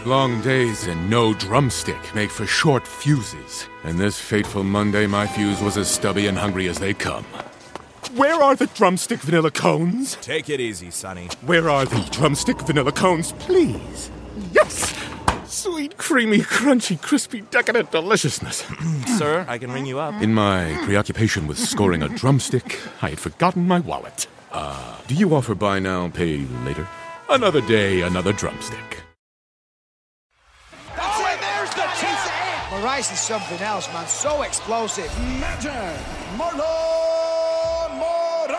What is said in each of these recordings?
Long days and no drumstick make for short fuses. And this fateful Monday, my fuse was as stubby and hungry as they come. Where are the drumstick vanilla cones? Take it easy, Sonny. Where are the drumstick vanilla cones, please? Yes! Sweet, creamy, crunchy, crispy, decadent deliciousness. Sir, I can ring you up. In my preoccupation with scoring a drumstick, I had forgotten my wallet. Uh, do you offer buy now, pay later? Another day, another drumstick. Chase. Moraes is something else, man. So explosive. Imagine Marlon Moraes.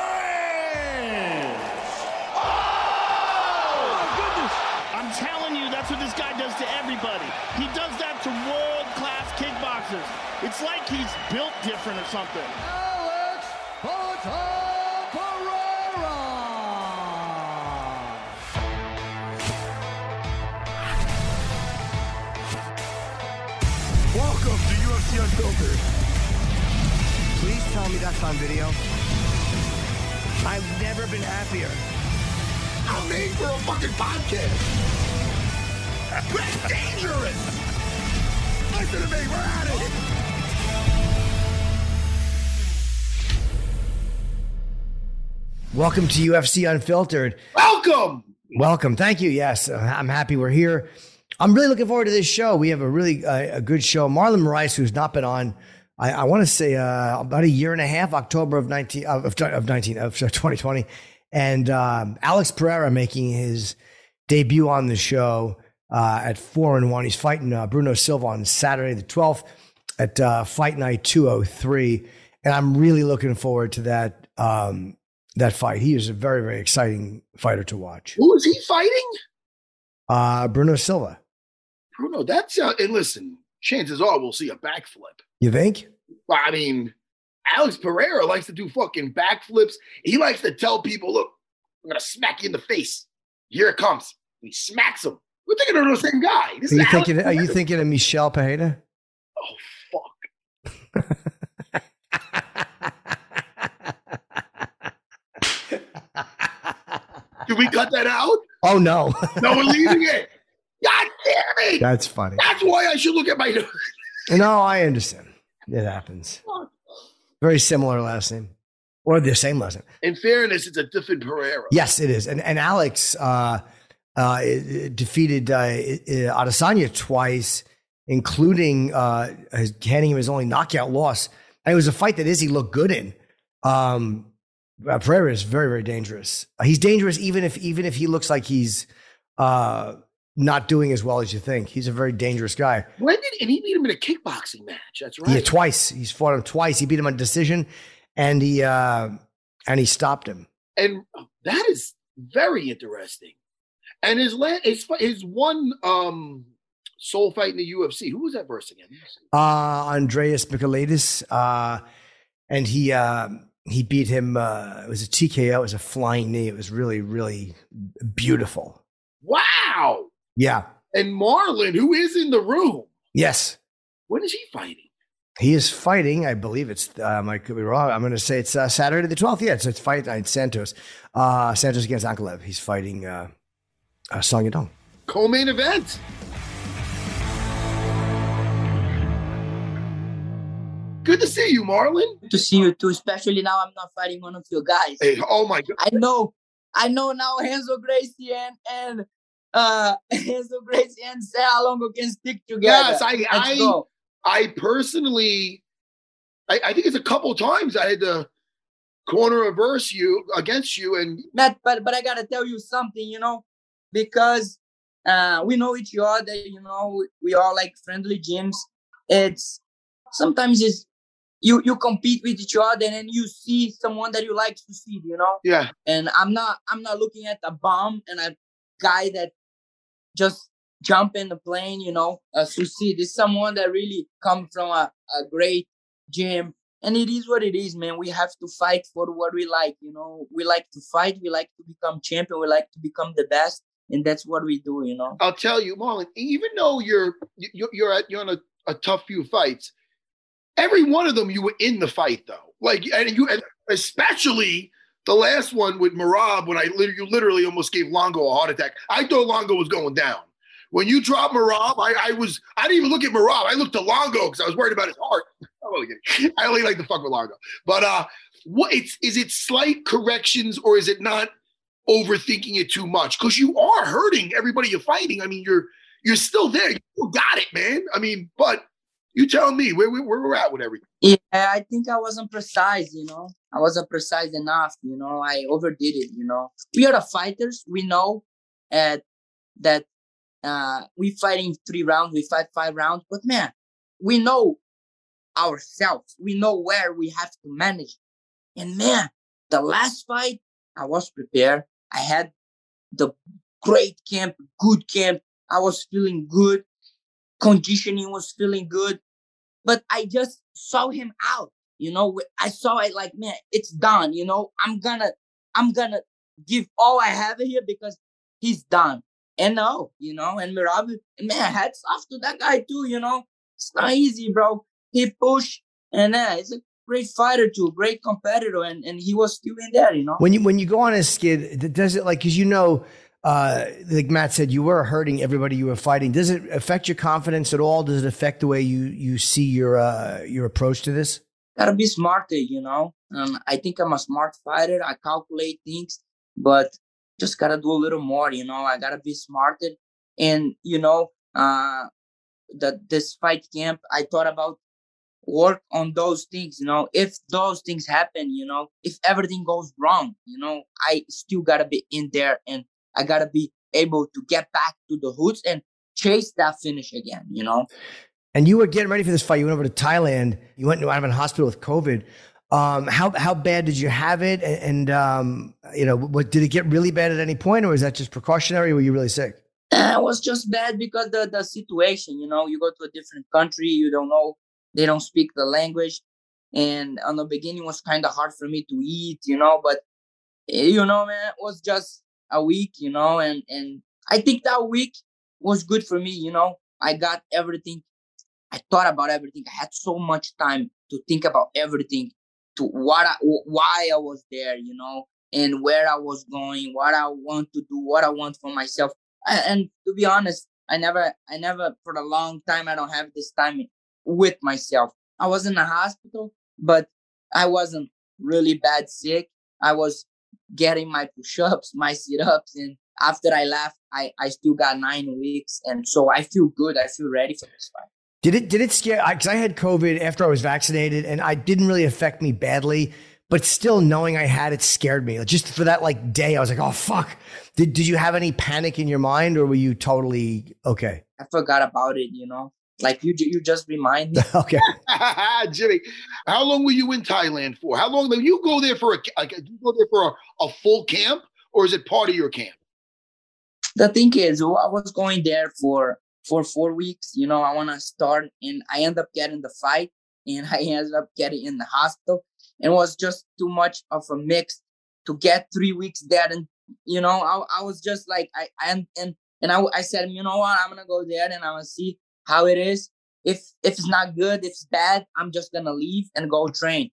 Oh, my goodness. I'm telling you, that's what this guy does to everybody. He does that to world-class kickboxers. It's like he's built different or something. Tell me that's on video. I've never been happier. I'm made for a fucking podcast. That's dangerous. Listen to me, we're at it. Welcome to UFC Unfiltered. Welcome. Welcome. Thank you. Yes, I'm happy we're here. I'm really looking forward to this show. We have a really uh, a good show. Marlon Moraes, who's not been on, I, I want to say uh, about a year and a half, October of 19 of, of 19 of 2020, and um, Alex Pereira making his debut on the show uh, at four and one. He's fighting uh, Bruno Silva on Saturday the 12th at uh, Fight Night 203, and I'm really looking forward to that. Um, that fight. He is a very, very exciting fighter to watch. Who is he fighting? Uh, Bruno Silva. Bruno, that's uh, and listen, chances are we'll see a backflip. You think? Well, I mean, Alex Pereira likes to do fucking backflips. He likes to tell people, look, I'm gonna smack you in the face. Here it comes. And he smacks him. We're thinking of the same guy. This Are you thinking? Are you thinking of Michel Pereira? Oh fuck. Did we cut that out? Oh no, No, we're leaving it. God damn it. that's funny. That's why I should look at my. No, I understand. It happens. Very similar last name, or the same last name. In fairness, it's a different Pereira. Yes, it is. And and Alex uh, uh, defeated uh, Adesanya twice, including uh, his, handing him his only knockout loss. And it was a fight that Izzy looked good in. Um, uh, Pereira is very very dangerous. Uh, he's dangerous even if even if he looks like he's uh, not doing as well as you think. He's a very dangerous guy. When did and he beat him in a kickboxing match? That's right. Yeah, twice. He's fought him twice. He beat him on decision, and he uh, and he stopped him. and that is very interesting. And his la- his his one um soul fight in the UFC. Who was that verse again? uh, Andreas Michailidis, uh, and he uh, he beat him. Uh, it was a TKO. It was a flying knee. It was really really beautiful. Wow. Yeah. And Marlon, who is in the room, Yes. when is he fighting? He is fighting. I believe it's. Um, I could be wrong. I'm going to say it's uh, Saturday the 12th. Yeah, it's, it's fight night. Santos. Uh, Santos against Ankalaev. He's fighting uh, uh, Song Yadong. Co-main event. Good to see you, Marlon. to see you too, especially now I'm not fighting one of your guys. Hey, oh my god. I know, I know now Renzo Gracie and and uh Renzo Gracie and Serra Longo can stick together. Yes, I I. I personally I, I think it's a couple times I had to corner reverse you against you and Matt, but but I gotta tell you something, you know, because uh we know each other, you know, we are like friendly gyms. It's sometimes it's you you compete with each other and then you see someone that you like to see, you know. yeah. and I'm not I'm not looking at a bomb and a guy that just jump in the plane, you know, uh, succeed. It's someone that really come from a, a great gym. And it is what it is, man. We have to fight for what we like, you know. We like to fight. We like to become champion. We like to become the best, and that's what we do, you know. I'll tell you, Marlon. Even though you're you're you're, at, you're on a, a tough few fights, every one of them you were in the fight though. Like and you and especially the last one with Merab, when I you literally almost gave Longo a heart attack. I thought Longo was going down. When you dropped Merab, I, I was I didn't even look at Merab. I looked to Longo because I was worried about his heart. I only like to fuck with Longo. But uh what it's is it slight corrections or is it not overthinking it too much? Because you are hurting everybody you're fighting. I mean, you're you're still there. You got it, man. I mean, but you tell me where, where, where we're at with everything. Yeah, I think I wasn't precise, you know. I wasn't precise enough, you know. I overdid it, you know. We are the fighters. We know that uh, we fight in three rounds, we fight five rounds. But man, we know ourselves. We know where we have to manage. And man, the last fight, I was prepared. I had the great camp, good camp. I was feeling good. Conditioning was feeling good. But I just saw him out. You know, I saw it like, man, it's done. You know, I'm gonna, I'm gonna give all I have here because he's done. And no, you know, and Merab, man, hats off to that guy too. You know, it's not easy, bro. He pushed, and uh, it's a great fighter too, great competitor, and and he was still in there. You know, when you when you go on a skid, does it like because you know uh, like Matt said, you were hurting everybody you were fighting. Does it affect your confidence at all? Does it affect the way you you see your uh, your approach to this? Gotta be smarter, you know. Um, I think I'm a smart fighter. I calculate things, but just gotta do a little more, you know. I gotta be smarter, and you know, uh, that this fight camp, I thought about work on those things, you know. If those things happen, you know, if everything goes wrong, you know, I still gotta be in there and I gotta be able to get back to the hoods and chase that finish again, you know? And you were getting ready for this fight. You went over to Thailand. You went to out of a hospital with COVID. Um, how how bad did you have it? And, and um, you know, what did it get really bad at any point, or was that just precautionary? Or were you really sick? Uh, it was just bad because the the situation. You know, you go to a different country, you don't know, they don't speak the language, and on the beginning was kind of hard for me to eat. You know, but eh, you know, man, it was just a week. You know, and and I think that week was good for me. You know, I got everything. I thought about everything. I had so much time to think about everything to what I, why I was there, you know, and where I was going, what I want to do, what I want for myself. And to be honest, I never, I never, for a long time, I don't have this time with myself. I was in the hospital, but I wasn't really bad sick. I was getting my push-ups, my sit-ups, and after I left, I, I still got nine weeks, and so I feel good. I feel ready for this fight. Did it did it scare? I Because I, I, had COVID after I was vaccinated, and I didn't really affect me badly. But still, knowing I had it scared me. Just for that like day, I was like, "Oh fuck!" Did Did you have any panic in your mind, or were you totally okay? I forgot about it. You know, like you you just remind me. okay, Jimmy, how long were you in Thailand for? How long? Did you go there for a like? You go there for a, a full camp, or is it part of your camp? The thing is, I was going there for for four weeks. You know, I want to start, and I end up getting the fight, and I ended up getting in the hospital. And it was just too much of a mix to get three weeks there, and you know, I, I was just like, I and and and I, I said, you know what, I'm gonna go there and I'm gonna see how it is. If if it's not good, if it's bad, I'm just gonna leave and go train.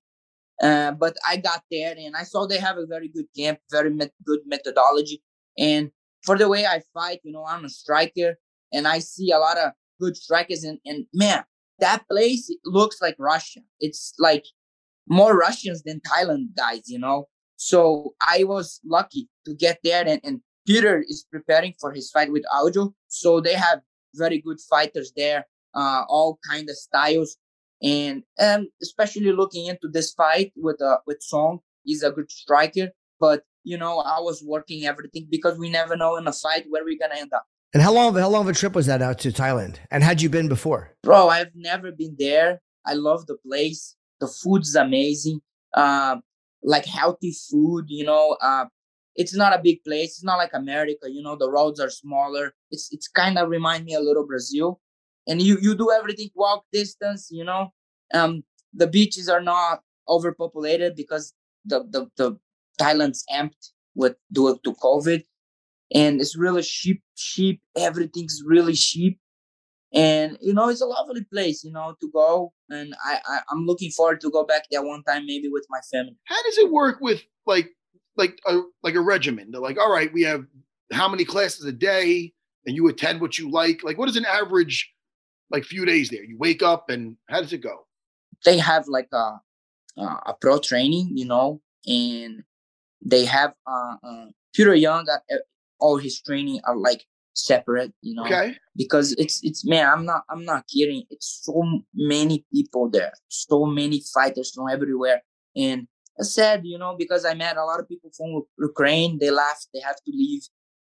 Uh, but I got there and I saw they have a very good camp, very met- good methodology, and for the way I fight, you know, I'm a striker and I see a lot of good strikers. And, and man, that place looks like Russia. It's like more Russians than Thailand guys, you know. So I was lucky to get there, and, and Peter is preparing for his fight with Aljo. So they have very good fighters there, uh, all kind of styles, and and especially looking into this fight with uh with Song, he's a good striker. But you know, I was working everything because we never know in a fight where we're gonna end up. And how long how long of a trip was that out to Thailand? And had you been before? Bro, I've never been there. I love the place. The food's amazing. Uh, like healthy food, you know. Uh, it's not a big place. It's not like America. You know, the roads are smaller. It's it's kind of remind me a little Brazil, and you you do everything walk distance. You know, um, the beaches are not overpopulated because the the the Thailand's empty with due to COVID, and it's really cheap. Cheap. Everything's really cheap, and you know it's a lovely place. You know to go, and I, I I'm looking forward to go back there one time maybe with my family. How does it work with like like a like a regimen? They're like, all right, we have how many classes a day, and you attend what you like. Like, what is an average like few days there? You wake up, and how does it go? They have like a a pro training, you know, and they have uh, uh Petr Yan got uh, all his training are like separate, you know. Okay. Because it's it's man, I'm not I'm not kidding. It's so many people there, so many fighters from everywhere, and I said, you know, because I met a lot of people from Ukraine. They left. They have to leave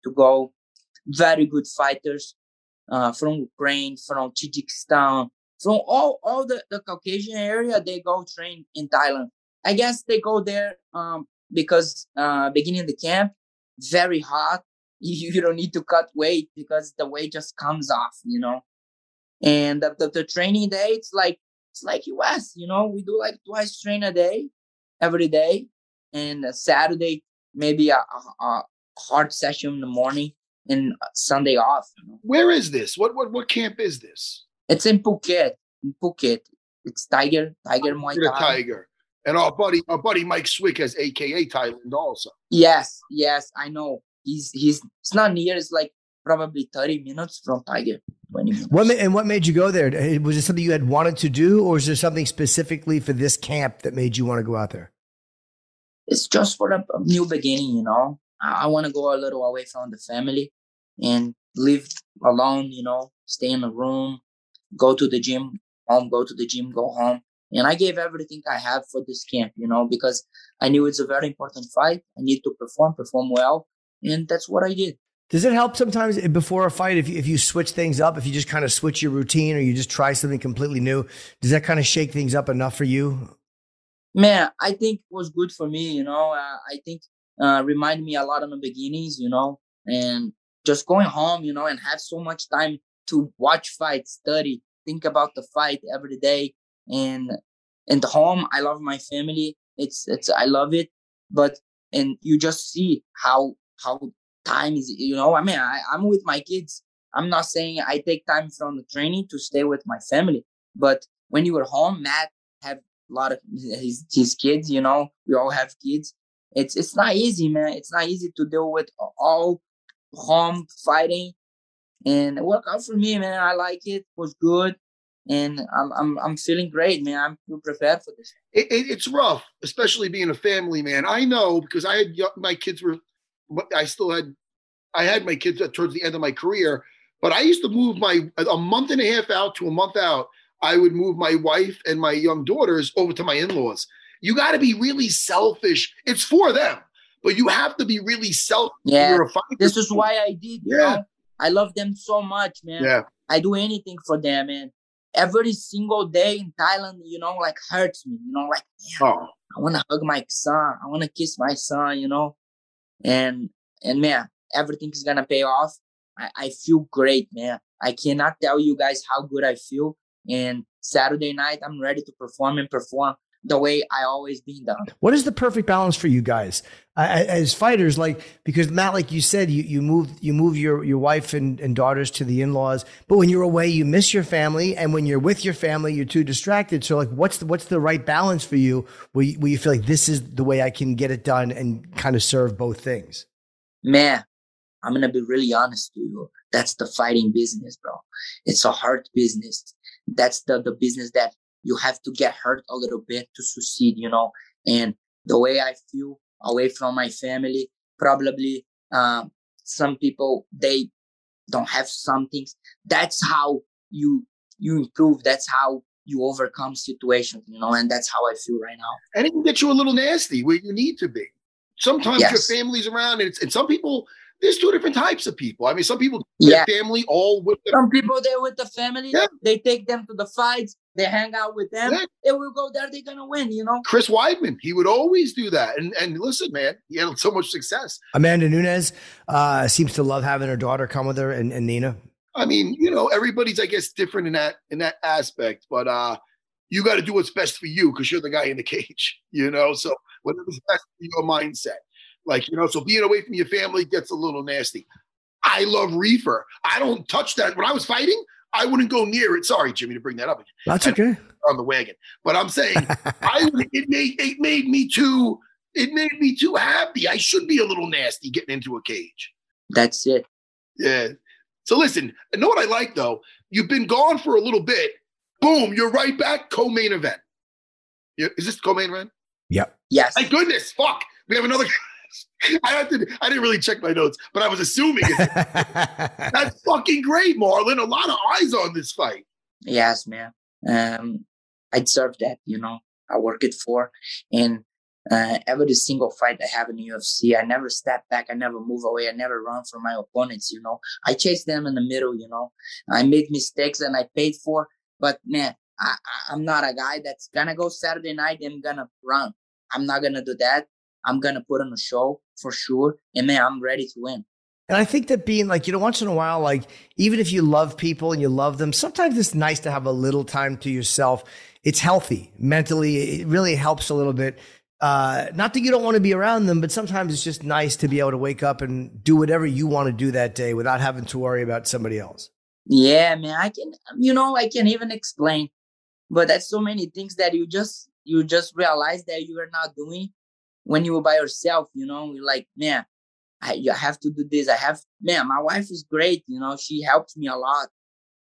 to go. Very good fighters uh, from Ukraine, from Tajikistan, from all all the, the Caucasian area. They go train in Thailand. I guess they go there um, because uh, beginning the camp, very hot. You, you don't need to cut weight because the weight just comes off, you know. And the, the, the training day, it's like it's like US, you know. We do like twice train a day, every day, and Saturday maybe a, a, hard session in the morning and Sunday off. You know? Where is this? What what what camp is this? It's in Phuket. In Phuket, it's Tiger Tiger Muay Thai. Tiger. And our buddy, our buddy Mike Swick has AKA Thailand also. Yes, yes, I know. He's he's it's not near. It's like probably thirty minutes from Tiger. Twenty minutes. What and what made you go there? Was it something you had wanted to do, or is there something specifically for this camp that made you want to go out there? It's just for a, a new beginning, you know. I, I want to go a little away from the family and live alone, you know. Stay in the room, go to the gym, home, go to the gym, go home and I gave everything I have for this camp, you know, because I knew it's a very important fight. I need to perform, perform well. And that's what I did. Does it help sometimes before a fight if you, if you switch things up, if you just kind of switch your routine or you just try something completely new? Does that kind of shake things up enough for you? Man, I think it was good for me, you know. Uh, I think uh, remind me a lot of the beginnings, you know, and just going home, you know, and have so much time to watch fights, study, think about the fight every day and the home i love my family it's it's i love it but and you just see how how time is you know i mean I, i'm with my kids. I'm not saying i take time from the training to stay with my family but when you are home matt have a lot of his, his kids you know we all have kids. It's it's not easy man. It's not easy to deal with all home fighting. And it worked out for me man. I like it, it was good. And I'm I'm I'm feeling great, man. I'm prepared for this. It, it, it's rough, especially being a family man. I know because I had my kids were, I still had, I had my kids towards the end of my career, but I used to move my a month and a half out to a month out. I would move my wife and my young daughters over to my in-laws. You got to be really selfish. It's for them, but you have to be really selfish. Yeah, this is why I did. yeah, know? I love them so much, man. Yeah, I do anything for them, man every single day in Thailand, you know, like hurts me, you know, like oh. I want to hug my son, I want to kiss my son, you know, and and man, everything is gonna pay off. I, I feel great, man. I cannot tell you guys how good I feel. And Saturday night, I'm ready to perform and perform the way I always been done. What is the perfect balance for you guys as fighters? Like because Matt, like you said, you you move you move your your wife and, and daughters to the in laws, but when you're away, you miss your family, and when you're with your family, you're too distracted. So like, what's the, what's the right balance for you where, you where you feel like this is the way I can get it done and kind of serve both things? Man, I'm gonna be really honest with you. That's the fighting business, bro. It's a hard business. That's the the business that you have to get hurt a little bit to succeed, you know. And the way I feel away from my family, probably um, some people they don't have some things. That's how you you improve. That's how you overcome situations, you know. And that's how I feel right now. And it can get you a little nasty where you need to be. Sometimes yes. your family's around, and, and some people there's two different types of people. I mean, some people, yeah. family all with them. Some people there with the family, yeah. they take them to the fights, they hang out with them, yeah. they will go there, they're gonna win, you know. Chris Weidman, he would always do that. And and listen, man, he had so much success. Amanda Nunes uh, seems to love having her daughter come with her and, and Nina. I mean, you know, everybody's I guess different in that in that aspect, but uh you got to do what's best for you because you're the guy in the cage, you know. So whatever's best for your mindset. Like, you know, so being away from your family gets a little nasty. I love reefer. I don't touch that. When I was fighting, I wouldn't go near it. Sorry, Jimmy, to bring that up again. That's okay. On the wagon. But I'm saying I it made it made me too it made me too happy. I should be a little nasty getting into a cage. That's it. Yeah. So listen, I know what I like though. You've been gone for a little bit. Boom, you're right back. Co-main event. Is this co-main event? Yep. Yes. Thank goodness. Fuck. We have another I had to, I didn't really check my notes, but I was assuming that's fucking great, Marlon. A lot of eyes on this fight. Yes, man. Um, I deserve that, you know. I work it for, and uh, every single fight I have in UFC, I never step back, I never move away, I never run from my opponents. You know, I chase them in the middle. You know, I made mistakes and I paid for, but man, I, I'm not a guy that's gonna go Saturday night and gonna run. I'm not gonna do that. I'm gonna put on a show for sure, and man, I'm ready to win. And I think that being like, you know, once in a while, like even if you love people and you love them, sometimes it's nice to have a little time to yourself. It's healthy mentally. It really helps a little bit. Uh, not that you don't want to be around them, but sometimes it's just nice to be able to wake up and do whatever you want to do that day without having to worry about somebody else. Yeah, man, I can, you know, I can even explain, but that's so many things that you just, you just realize that you are not doing when you were by yourself, you know, you're like, man, I, I have to do this. I have, man, my wife is great. You know, she helps me a lot.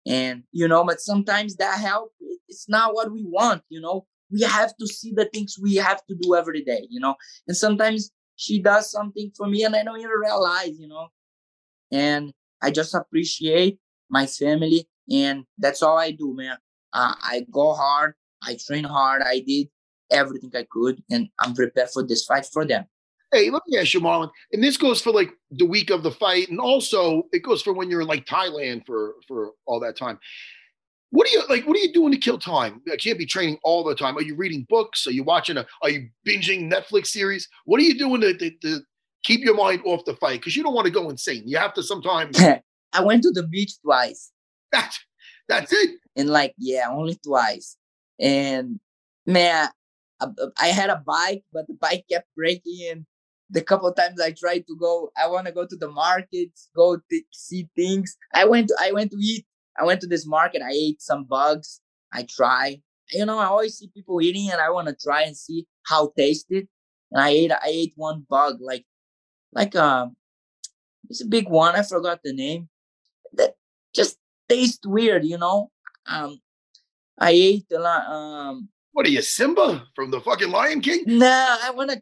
And, you know, but sometimes that help, it's not what we want, you know. We have to see the things we have to do every day, you know. And sometimes she does something for me and I don't even realize, you know. And I just appreciate my family. And that's all I do, man. Uh, I go hard. I train hard. I did everything I could, and I'm prepared for this fight for them. Hey, let me ask you, Marlon, and this goes for like the week of the fight, and also it goes for when you're in like Thailand for for all that time. What are you like? What are you doing to kill time? I can't be training all the time. Are you reading books? Are you watching a? Are you binging Netflix series? What are you doing to, to, to keep your mind off the fight? Because you don't want to go insane. You have to sometimes. I went to the beach twice. That's that's it. And like, yeah, only twice. And man, I had a bike, but the bike kept breaking. And the couple times I tried to go, I want to go to the markets, go to see things. I went to, I went to eat. I went to this market. I ate some bugs. I try. You know, I always see people eating, and I want to try and see how tasted. And I ate, I ate one bug, like, like um, it's a big one. I forgot the name. That just tastes weird, you know. Um, I ate a lot. Um, what are you, Simba from the fucking Lion King? Nah, I want to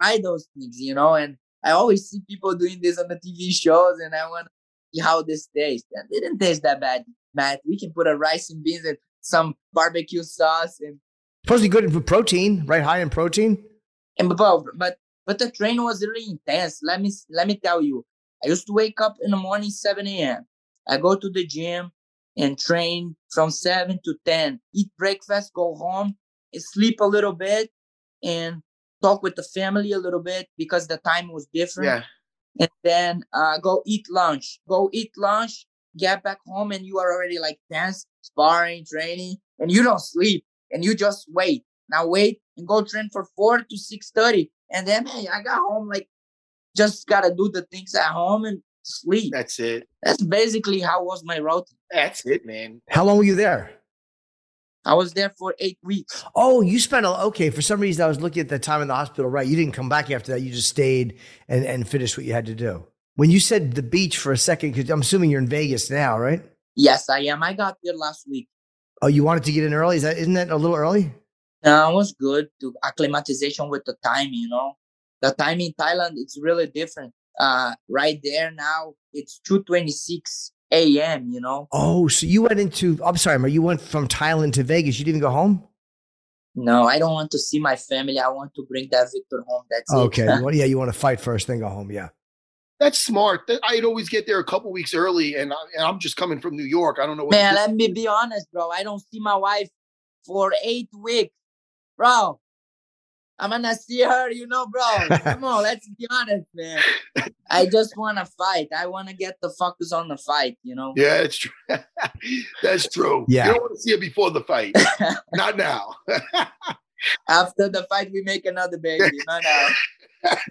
try those things, you know. And I always see people doing this on the TV shows, and I want to see how this tastes. And it didn't taste that bad, Matt. We can put a rice and beans and some barbecue sauce, and supposed to be good for protein, right? High in protein. And but but but the train was really intense. Let me let me tell you. I used to wake up in the morning 7 a.m. I go to the gym and train from 7 to 10, eat breakfast, go home, sleep a little bit, and talk with the family a little bit because the time was different. Yeah. And then uh, go eat lunch. Go eat lunch, get back home, and you are already like dance sparring, training, and you don't sleep, and you just wait. Now wait and go train for four to six thirty, and then hey, I got home like just gotta do the things at home and sleep. That's it. That's basically how was my route. That's it, man. How long were you there? I was there for eight weeks. Oh, you spent a okay. For some reason, I was looking at the time in the hospital. Right, you didn't come back after that. You just stayed and and finished what you had to do. When you said the beach for a second, because I'm assuming you're in Vegas now, right? Yes, I am. I got there last week. Oh, you wanted to get in early? Is that isn't that a little early? No, it was good to acclimatization with the time. You know, the time in Thailand it's really different. Uh, right there now it's two twenty six a.m., you know? Oh, so you went into, I'm sorry, you went from Thailand to Vegas. You didn't even go home? No, I don't want to see my family. I want to bring that Victor home. That's okay. it. Okay. yeah, you want to fight first, then go home. Yeah. that's smart. I'd always get there a couple weeks early, and, I, and I'm just coming from New York. I don't know what. Man, let me be honest, bro. I don't see my wife for eight weeks, bro. I'm gonna see her, you know, bro. Come on, let's be honest, man. I just wanna fight. I wanna get the focus on the fight, you know. Yeah, it's true. that's true. Yeah. You don't want to see it before the fight. Not now. After the fight, we make another baby. No, no.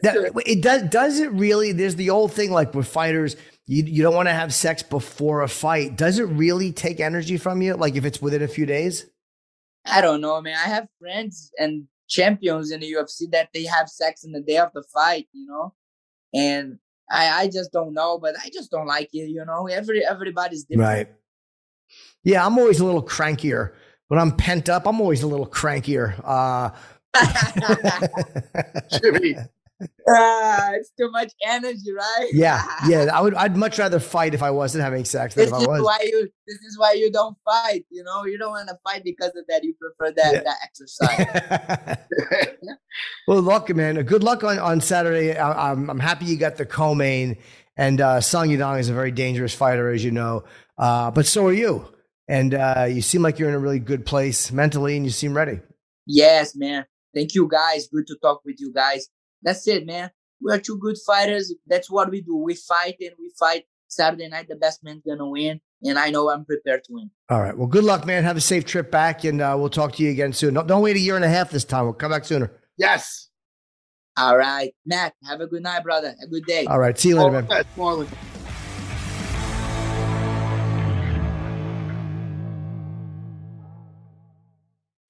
That, it does. Does it really? There's the old thing like with fighters, you you don't want to have sex before a fight. Does it really take energy from you? Like if it's within a few days? I don't know, man. I have friends and champions in the UFC that they have sex in the day of the fight, you know, and I I just don't know, but I just don't like it, you know. Every everybody's different. Right. Yeah, I'm always a little crankier when I'm pent up. I'm always a little crankier. Uh, Jimmy, Ah, it's too much energy, right? yeah, yeah. I would. I'd much rather fight if I wasn't having sex than This if is I was. why you. This is why you don't fight. You know, you don't want to fight because of that. You prefer that Yeah. that exercise. well, luck, man. Good luck on on Saturday. I, I'm I'm happy you got the co-main, and uh, Song Yadong is a very dangerous fighter, as you know. Uh, but so are you, and uh, you seem like you're in a really good place mentally, and you seem ready. yes, man. Thank you, guys. Good to talk with you guys. That's it, man. We are two good fighters. That's what we do. We fight and we fight. Saturday night, the best man's gonna win, and I know I'm prepared to win. All right. Well, good luck, man. Have a safe trip back, and uh, we'll talk to you again soon. Don't, don't wait a year and a half this time. We'll come back sooner. yes. All right, Matt. Have a good night, brother. A good day. All right. See you later, All man. the best, Marlon.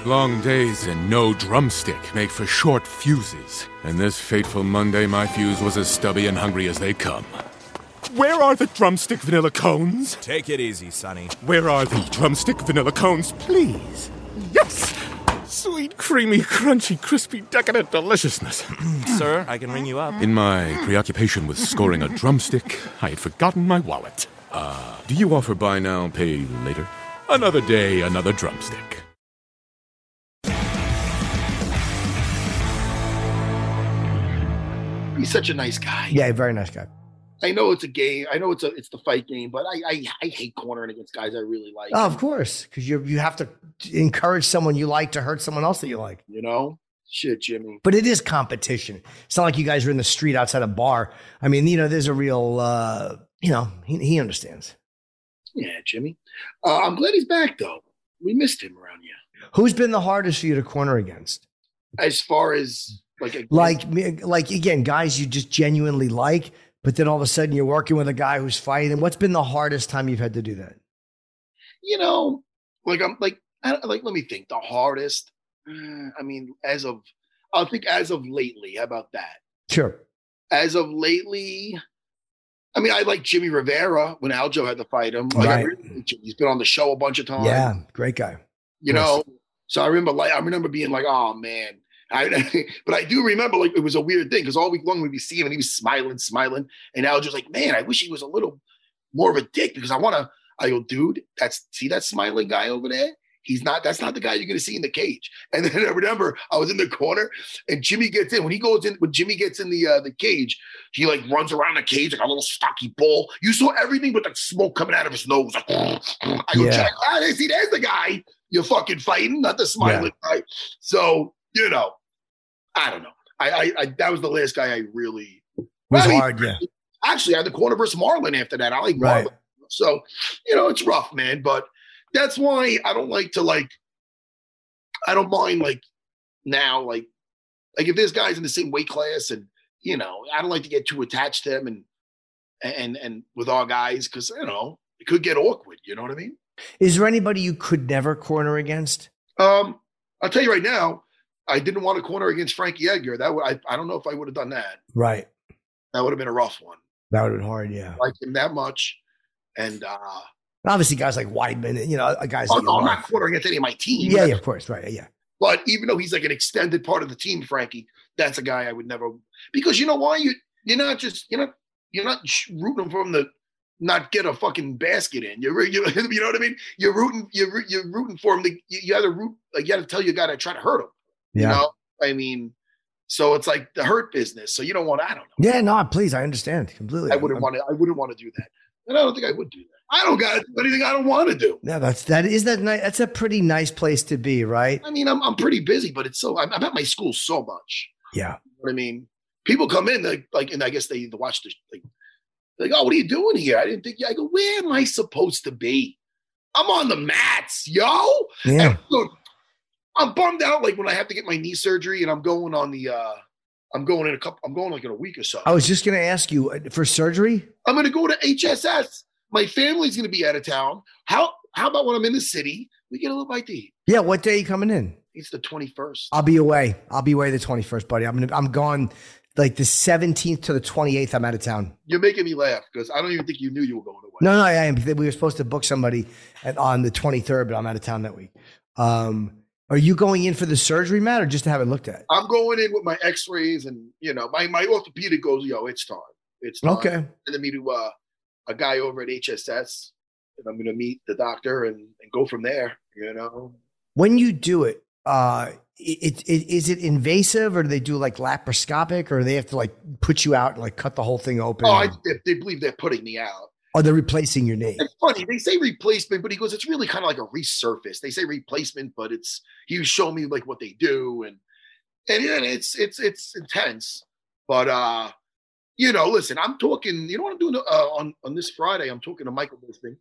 Long days and no drumstick make for short fuses. And this fateful Monday, my fuse was as stubby and hungry as they come. Where are the drumstick vanilla cones? Take it easy, Sonny. Where are the drumstick vanilla cones, please? Yes! Sweet, creamy, crunchy, crispy, decadent deliciousness. Sir, I can ring you up. In my preoccupation with scoring a drumstick, I had forgotten my wallet. Uh, do you offer buy now, pay later? Another day, another drumstick. He's such a nice guy. Yeah, very nice guy. I know it's a game. I know it's a it's the fight game, but I I, I hate cornering against guys I really like. Oh, of course, because you you have to encourage someone you like to hurt someone else that you like. You know, shit, Jimmy. But it is competition. It's not like you guys are in the street outside a bar. I mean, you know, there's a real, uh, you know, he, he understands. Yeah, Jimmy. Uh, I'm glad he's back though. We missed him around here. Who's been the hardest for you to corner against? As far as like a, Like, like again, guys you just genuinely like, but then all of a sudden you're working with a guy who's fighting. What's been the hardest time you've had to do that? you know, like I'm like I, like let me think. The hardest. uh, I mean, as of I'll think as of lately. How about that? Sure. As of lately. I mean, I like Jimmy Rivera when Aljo had to fight him. Like, Right. really. He's been on the show a bunch of times. Yeah, great guy. you know. So I remember, like, I remember being like, "Oh man," I, but I do remember, like, it was a weird thing because all week long we'd be seeing him and he was smiling, smiling, and I was just like, "Man, I wish he was a little more of a dick because I want to." I go, "Dude, that's see that smiling guy over there." He's not. That's not the guy you're going to see in the cage. And then I remember I was in the corner, and Jimmy gets in. When he goes in, when Jimmy gets in the uh, the cage, he like runs around the cage like a little stocky bull. You saw everything but the smoke coming out of his nose. Like, I go, Yeah. Jack, ah, see, there's the guy you're fucking fighting, not the smiling guy. So you know, I don't know. I, I, I that was the last guy I really Was mean, hard, yeah. Actually, I had the corner versus Marlon after that. I like Right. So, you know, it's rough, man. But that's why I don't like to like, I don't mind like now, like, like if there's guys in the same weight class and, you know, I don't like to get too attached to them and, and, and with our guys, cause you know, it could get awkward. You know what I mean? Is there anybody you could never corner against? Um, I'll tell you right now, I didn't want a corner against Frankie Edgar. That would I, I don't know if I would have done that. Right. That would have been a rough one. That would have been hard. Yeah. Like him that much, and uh, obviously guys like Weidman, you know, guys. oh, you no, I'm not quartering against any of my team. Yeah, yeah, of course, right, yeah. But even though he's like an extended part of the team, Frankie, that's a guy I would never because you know why you you're not just you're not you're not rooting for him to not get a fucking basket in. You're you, you know what I mean. You're rooting you're you're rooting for him to you, you got to root you got to tell your guy to try to hurt him. You know, I mean, so it's like the hurt business. So you don't want I don't know. Yeah, no, please, I understand completely. I wouldn't want to. I wouldn't want to do that, and I don't think I would do that. I don't got to do anything I don't want to do. Yeah, that's that is that nice. That's a pretty nice place to be, right? I mean, I'm I'm pretty busy, but it's so I'm, I'm at my school so much. Yeah. You know what I mean? People come in like, like and I guess they watch the like, like, oh, what are you doing here? I didn't think. I go, where am I supposed to be? I'm on the mats, yo. Yeah. And I'm bummed out. Like when I have to get my knee surgery, and I'm going on the. uh I'm going in a couple. I'm going like in a week or so. I was just going to ask you uh, for surgery. I'm going to go to HSS. My family's going to be out of town. How how about when I'm in the city? We get a little bite to eat. Yeah, what day are you coming in? It's the 21st. I'll be away. I'll be away the twenty first, buddy. I'm gonna. I'm gone like the seventeenth to the twenty eighth. I'm out of town. You're making me laugh because I don't even think you knew you were going away. No, no, I am. We were supposed to book somebody at, on the twenty third, but I'm out of town that week. Um, are you going in for the surgery, Matt, or just to have it looked at? I'm going in with my X-rays, and you know, my my orthopedic goes, yo, it's time. It's time. Okay. And then me to uh, a guy over at HSS, and I'm going to meet the doctor and, and go from there. You know, When you do it, uh, it, it is it invasive, or do they do like laparoscopic, or they have to like put you out and like cut the whole thing open? oh, I, they, they believe they're putting me out. Or they're replacing your name. It's funny. They say replacement, but he goes, it's really kind of like a resurface. They say replacement, but it's he was showing me like what they do, and and yeah, it's it's it's intense. But uh, you know, listen, I'm talking. You know what I'm doing uh, on on this Friday? I'm talking to Michael Bisping,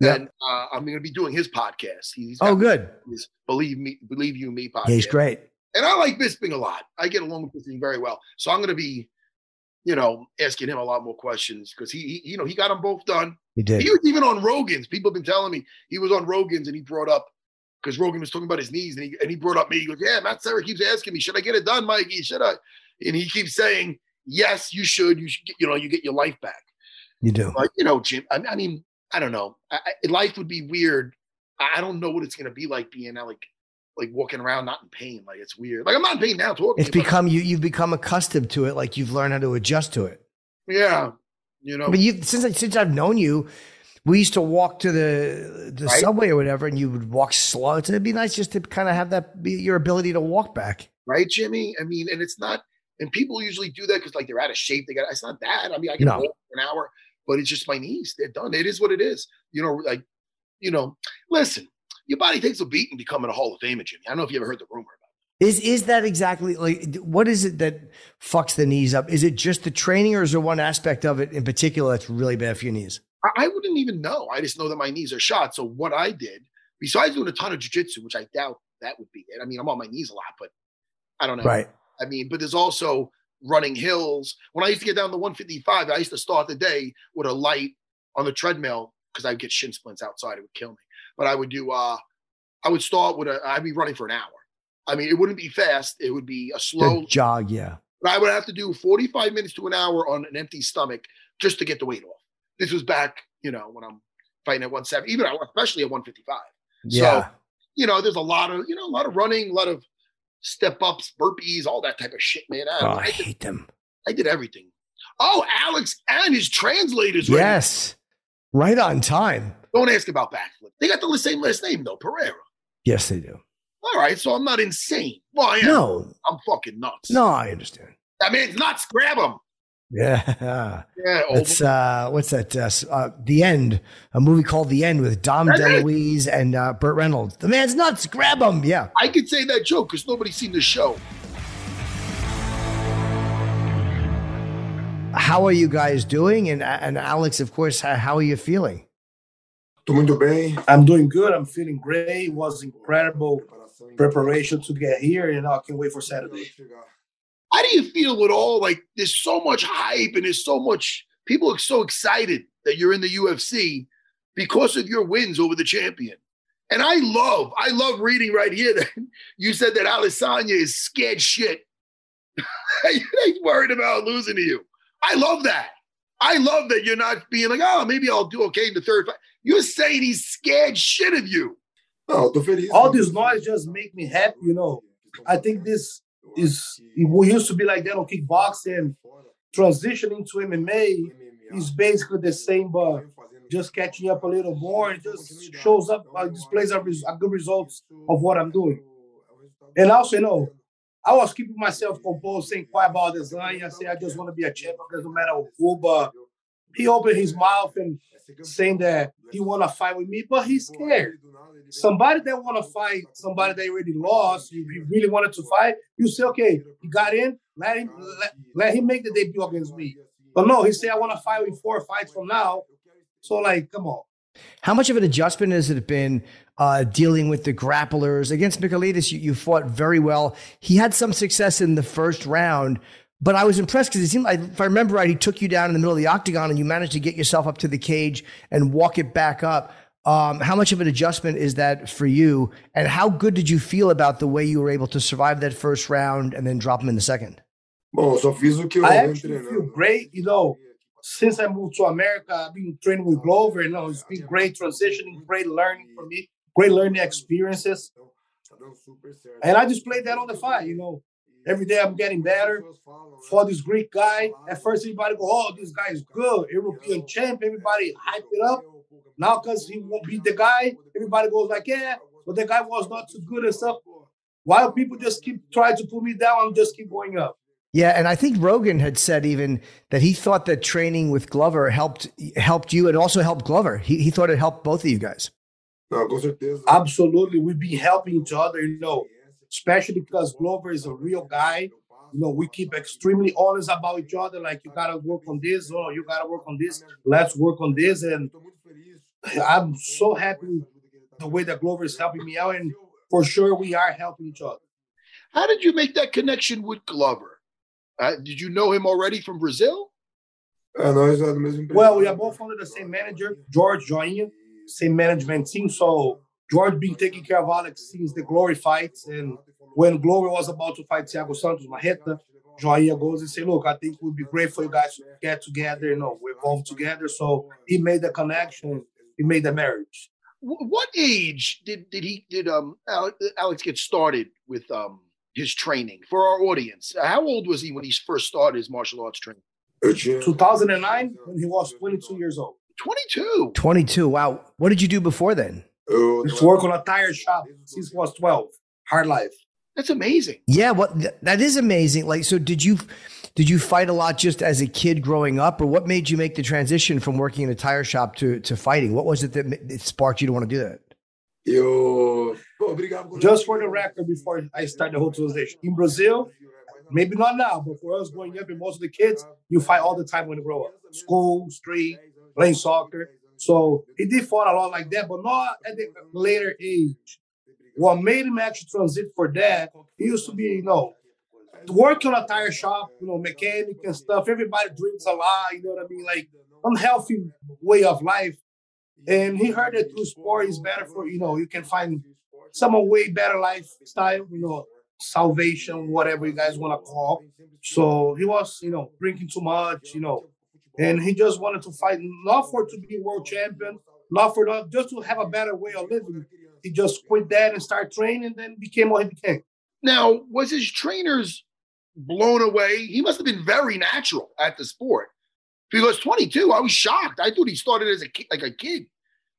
Yeah. and uh, I'm going to be doing his podcast. He's Oh, good. his Believe me, believe you me podcast. Yeah, he's great. and I like Bisping a lot. I get along with Bisping very well. So I'm going to be, you know, asking him a lot more questions because he, he, you know, he got them both done. He did. He was even on Rogan's. People have been telling me he was on Rogan's and he brought up because Rogan was talking about his knees and he and he brought up me. He goes, "Yeah, Matt Serra keeps asking me, should I get it done, Mikey? Should I?" And he keeps saying, "Yes, you should. You should. Get, you know, you get your life back." You do. But you know, Jim. I, I mean, I don't know. I, I, life would be weird. I, I don't know what it's going to be like being out, like like walking around not in pain. Like it's weird. Like I'm not in pain now talking. It's to you, but- become you. You've become accustomed to it. Like you've learned how to adjust to it. yeah. You know, But you since I- since I've known you, we used to walk to the the Right. subway or whatever, and you would walk slow. It's- It'd be nice just to kind of have that be your ability to walk back. right, Jimmy? I mean, and it's not. And people usually do that because like they're out of shape. They got. It's not that. I mean, I can No. walk for an hour, but it's just my knees. They're done. It is what it is. You know, like, you know, listen. Your body takes a beating becoming a Hall of Famer, Jimmy. I don't know if you ever heard the rumor about. Is is that exactly like what is it that fucks the knees up? Is it just the training, or is there one aspect of it in particular that's really bad for your knees? I, I wouldn't even know. I just know that my knees are shot. So what I did, besides doing a ton of jujitsu, which I doubt that would be it. I mean, I'm on my knees a lot, but I don't know. Right. I mean, but there's also running hills. When I used to get down to 155, I used to start the day with a light on the treadmill because I'd get shin splints outside. It would kill me. But I would do, uh, I would start with a, I'd be running for an hour. I mean, it wouldn't be fast. It would be a slow, The jog, yeah. but I would have to do 45 minutes to an hour on an empty stomach just to get the weight off. This was back, you know, when I'm fighting at 170, even especially at 155. Yeah. So, you know, there's a lot of, you know, a lot of running, a lot of step ups, burpees, all that type of shit, man. I, Oh, I I did, hate them. I did everything. Oh, Alex and his translators. Yes. Right on time. Don't ask about backflip. They got the same last name though, Pereira. Yes, they do. All right, so I'm not insane. Well, I am. No. I'm fucking nuts. No, I understand. That man's nuts. Grab him. Yeah. Yeah, That's uh, what's that? Uh, uh, the End, a movie called The End with Dom. DeLuise and uh, Burt Reynolds. The man's nuts. Grab him. Yeah. I could say that joke because nobody's seen the show. How are you guys doing? And and Alex, of course, how, how are you feeling? Tô muito bem. I'm doing good. I'm feeling great. It was incredible preparation to get here, and I can't wait for Saturday. How do you feel with all like there's so much hype and there's so much people are so excited that you're in the UFC because of your wins over the champion. And I love, I love reading right here that you said that Adesanya is scared shit. He's worried about losing to you. I love that. I love that you're not being like, oh, maybe I'll do okay in the third fight. You're saying he's scared shit of you. All this noise just make me happy, you know. I think this is we used to be like that on kickboxing, transitioning to MMA is basically the same, but just catching up a little more. It just shows up, uh, displays a, res- a good results of what I'm doing. And also, you know, I was keeping myself composed, saying quiet about Adesanya. I say I just want to be a champion, doesn't matter who. But he opened his mouth and saying that he want to fight with me, but he's scared. Somebody that want to fight, somebody that already lost, he really wanted to fight, you say, okay, he got in, let him let, let him make the debut against me. But no, he said I want to fight with four fights from now. So like, come on. How much of an adjustment has it been uh, dealing with the grapplers against Michailidis? You, you fought very well. He had some success in the first round, but I was impressed because it seemed like, if I remember right, he took you down in the middle of the octagon and you managed to get yourself up to the cage and walk it back up. Um, how much of an adjustment is that for you? And how good did you feel about the way you were able to survive that first round and then drop him in the second? I actually feel great, you know. Since I moved to America, I've been training with Glover. You know, it's been great transitioning, great learning for me, great learning experiences. And I just played that on the fight, you know. Every day I'm getting better. For this Greek guy, at first everybody go, "Oh, this guy is good, European champ." Everybody hype it up. Now, because he won't beat the guy, everybody goes like, "Yeah," but the guy was not too good and stuff. While people just keep trying to pull me down, I'm just keep going up. Yeah, and I think Rogan had said even that he thought that training with Glover helped helped you and also helped Glover. He he thought it helped both of you guys. Absolutely, we've been helping each other, you know, especially because Glover is a real guy. You know, we keep extremely honest about each other. Like, you gotta work on this, or you gotta work on this. Let's work on this. And I'm so happy the way that Glover is helping me out, and for sure we are helping each other. How did you make that connection with Glover? Uh, did you know him already from Brazil? Well, we are both under the same manager, George Joinha, same management team. So George been taking care of Alex since the Glory fights. And when Glover was about to fight Thiago Santos Marreta, Joinha goes and say, look, I think it would be great for you guys to get together, you know, we evolve together. So he made the connection, he made the marriage. What age did did he did um Alex get started with um his training for our audience? How old was he when he first started his martial arts training? 2009, when he was 22 years old. 22. 22. Wow. What did you do before then? Just work on a tire shop since he was 12. Hard life. That's amazing. Yeah, what th- that is amazing. Like, so did you did you fight a lot just as a kid growing up, or what made you make the transition from working in a tire shop to to fighting? What was it that, ma- sparked you to want to do that? Just for the record, before I start the whole translation, in Brazil, maybe not now, but for us growing up and most of the kids, you fight all the time when you grow up. School, street, playing soccer. So he did fight a lot like that, but not at the later age. What made him actually transit for that, he used to be, you know, working on a tire shop, you know, mechanic and stuff. Everybody drinks a lot, you know what I mean? Like unhealthy way of life. And he heard that through sport is better for, you know, you can find some way better lifestyle, you know, salvation, whatever you guys want to call. So he was, you know, drinking too much, you know, and he just wanted to fight, not for to be world champion, not for not just to have a better way of living. He just quit that and started training, then became what he became. Now, was his trainers blown away? He must have been very natural at the sport because 22. I was shocked. I thought he started as a kid, like a kid.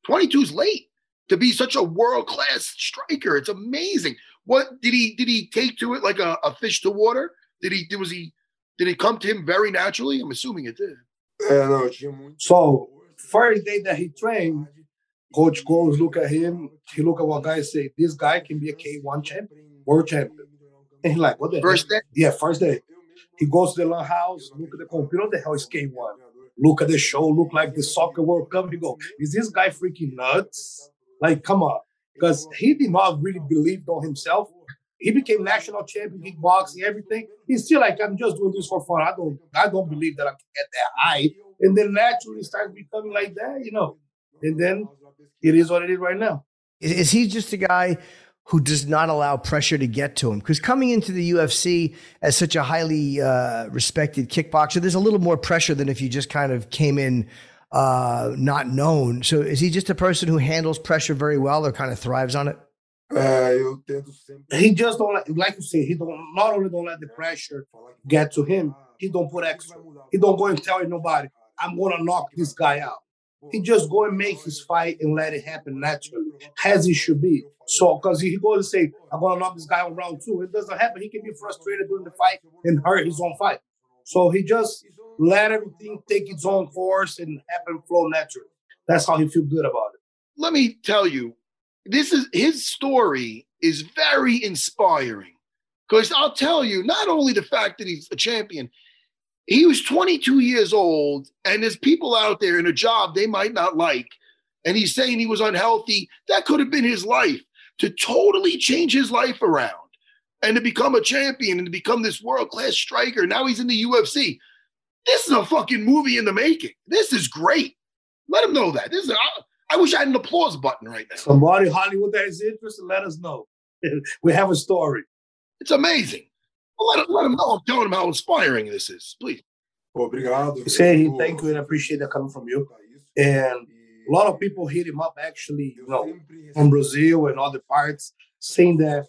22 is late to be such a world class striker. It's amazing. What did he did he take to it like a, a fish to water? Did he was he did it come to him very naturally? I'm assuming it did. So first day that he trained, coach goes look at him. He look at what guy say. This guy can be a K1 champion, world champion. And he like, what the First heck? day? Yeah, first day. He goes to the long house, look at the computer. What the hell is K1? Look at the show, look like the soccer World Cup. He go, is this guy freaking nuts? Like, come on. Because he did not really believe on himself. He became national champion, kickboxing, everything. He's still like, I'm just doing this for fun. I don't, I don't believe that I can get that high. And then naturally starts becoming like that, you know. And then it is what it is right now. Is, is he just a guy who does not allow pressure to get to him? Because coming into the UFC as such a highly uh, respected kickboxer, there's a little more pressure than if you just kind of came in uh, not known. So is he just a person who handles pressure very well or kind of thrives on it? He just don't like, like you say, he don't not only don't let the pressure get to him, he don't put extra. He don't go and tell nobody, I'm gonna knock this guy out. He just go and make his fight and let it happen naturally, as it should be. So, because he goes and say, I'm gonna knock this guy on round two, it doesn't happen. He can be frustrated during the fight and hurt his own fight. So he just let everything take its own course and happen flow naturally. That's how he feel good about it. Let me tell you, this is his story is very inspiring. Because I'll tell you, not only the fact that he's a champion, he was 22 years old, and there's people out there in a job they might not like, and he's saying he was unhealthy. That could have been his life to totally change his life around and to become a champion and to become this world class striker. Now he's in the UFC. This is a fucking movie in the making. This is great. Let him know that. This is. I, I wish I had an applause button right now. Somebody Hollywood that is interested, let us know. we have a story. It's amazing. Well, let, him, let him know. I'm telling him how inspiring this is. Please. Say he thank you and appreciate that coming from you. And a lot of people hit him up actually, you know, from Brazil and other parts, saying that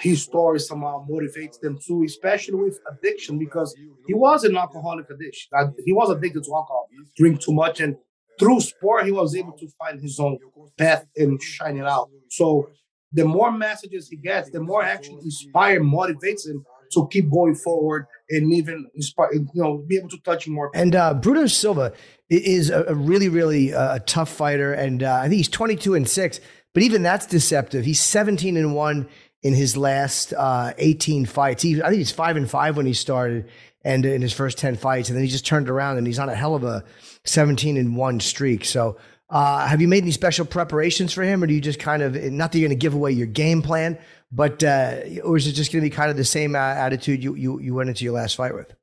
his story somehow motivates them too, especially with addiction, because he was an alcoholic addiction. He was addicted to alcohol, drink too much, and through sport, he was able to find his own path and shine it out. So the more messages he gets, the more actually inspire, motivates him to keep going forward and even inspire, you know, be able to touch more. And uh, Bruno Silva is a, really, really uh, tough fighter, and uh, I think he's twenty-two and six. But even that's deceptive. He's seventeen and one in his last uh, 18 fights. He, I think he's five and five when he started, and in his first 10 fights, and then he just turned around and he's on a hell of a 17 and one streak. So, uh, have you made any special preparations for him, or do you just kind of not that you're going to give away your game plan, but uh, or is it just going to be kind of the same uh, attitude you, you you went into your last fight with?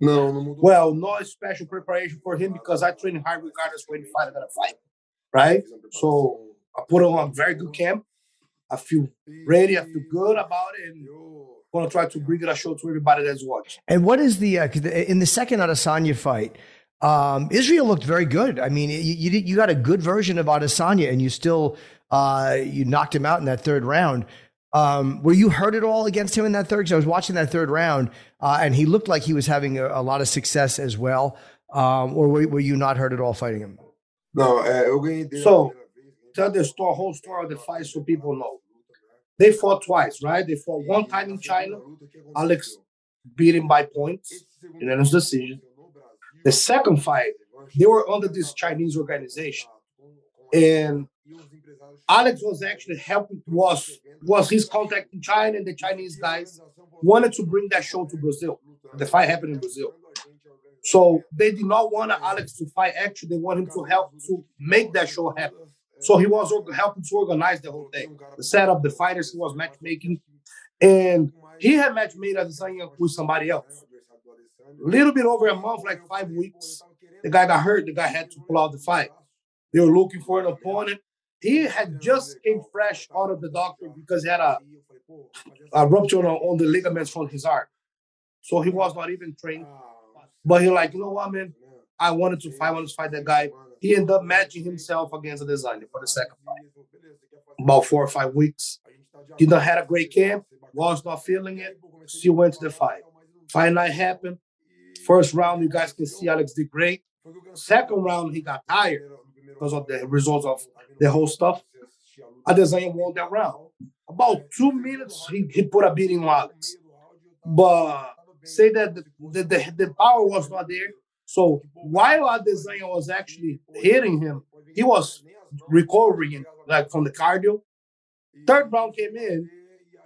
No, well, no special preparation for him because I train hard regardless when fight I'm gonna fight, right? So I put him on a very good camp. I feel ready. I feel good about it, and I'm gonna try to bring it a show to everybody that's watching. And what is the uh, in the second Adesanya fight? Um, Israel looked very good. I mean, you, you, you got a good version of Adesanya, and you still uh, you knocked him out in that third round. Um, were you hurt at all against him in that third? Because I was watching that third round, uh, and he looked like he was having a, a lot of success as well. Um, or were, were, you not hurt at all fighting him? No. so tell the story, whole story of the fight so people know. They fought twice, right? They fought one time in China. Alex beat him by points, then decision. The second fight, they were under this Chinese organization, and Alex was actually helping was was his contact in China, and the Chinese guys wanted to bring that show to Brazil. The fight happened in Brazil. So they did not want Alex to fight. Actually, they want him to help to make that show happen. So he was helping to organize the whole thing, the setup, the fighters. He was matchmaking, and he had match made Adesanya with somebody else. A little bit over a month, like five weeks, the guy got hurt. The guy had to pull out the fight. They were looking for an opponent. He had just came fresh out of the doctor because he had a, a rupture on, on the ligaments from his arm. So he was not even trained. But he like, you know what, man? I wanted to fight, I wanted to fight that guy. He ended up matching himself against Adesanya for the second fight. About four or five weeks. He done had a great camp, was not feeling it. Still went to the fight. Fight night happened. First round, you guys can see Alex did great. Second round, he got tired because of the results of the whole stuff. Adesanya won that round. About two minutes, he, he put a beating on Alex. But say that the, the, the, the power was not there. So while Adesanya was actually hitting him, he was recovering like from the cardio. Third round came in,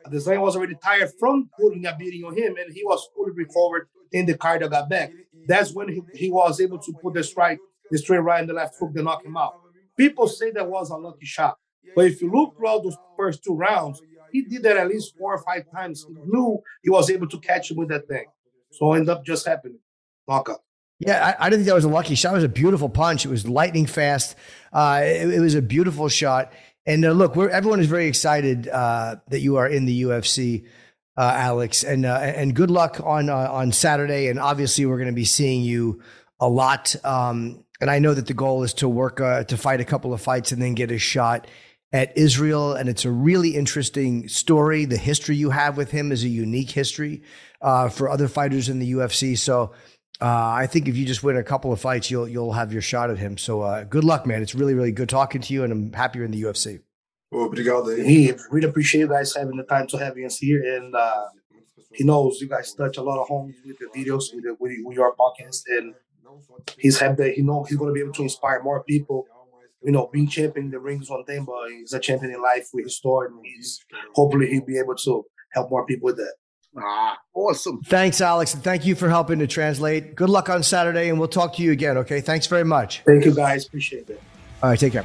Adesanya was already tired from putting a beating on him, and he was fully recovered in the cardio got back. That's when he, he was able to put the strike, the straight right and the left hook to knock him out. People say that was a lucky shot. But if you look throughout those first two rounds, he did that at least four or five times. He knew he was able to catch him with that thing. So end up just happening. Knockout. Yeah, I, I, didn't think that was a lucky shot. It was a beautiful punch. It was lightning fast. Uh, it, it, was a beautiful shot. And uh, look, everyone is very excited uh, that you are in the UFC, uh, Alex, and uh, and good luck on uh, on Saturday. And obviously, we're going to be seeing you a lot. Um, and I know that the goal is to work to fight a couple of fights and then get a shot at Israel. And it's a really interesting story. The history you have with him is a unique history for other fighters in the UFC. So uh, I think if you just win a couple of fights, you'll you'll have your shot at him. So uh, good luck, man. It's really really good talking to you, and I'm happy you're in the UFC. Obrigado. He really appreciate you guys having the time to have us here, and uh, he knows you guys touch a lot of homes with the videos with, the, with, with your podcast, and he's happy that he know he's going to be able to inspire more people. You know, being champion in the ring is one thing, but he's a champion in life with his story, and he's hopefully he'll be able to help more people with that. Ah, awesome. Thanks, Alex, and thank you for helping to translate. Good luck on Saturday, and we'll talk to you again. Okay, thanks very much. Thank you, guys. Appreciate it. All right, take care.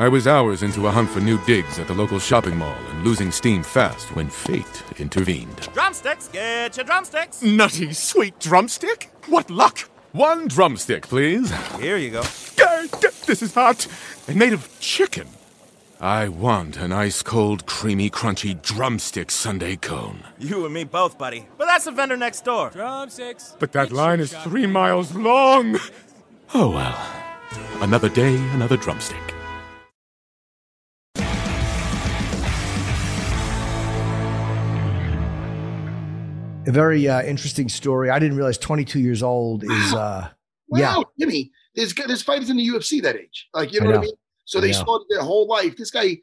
I was hours into a hunt for new digs at the local shopping mall and losing steam fast when fate intervened. Drumsticks, get your drumsticks. Nutty, sweet drumstick? What luck! One drumstick, please. Here you go. This is hot and made of chicken. I want an ice cold, creamy, crunchy drumstick Sundae cone. You and me both, buddy. But that's the vendor next door. Drumsticks. But that line is three miles long. Oh well. Another day, another drumstick. A very uh, interesting story. I didn't realize 22 years old is. Uh, Wow, yeah, Jimmy, there's there's fighters in the UFC that age. Like you I know, what. I mean. So they know. started their whole life. This guy,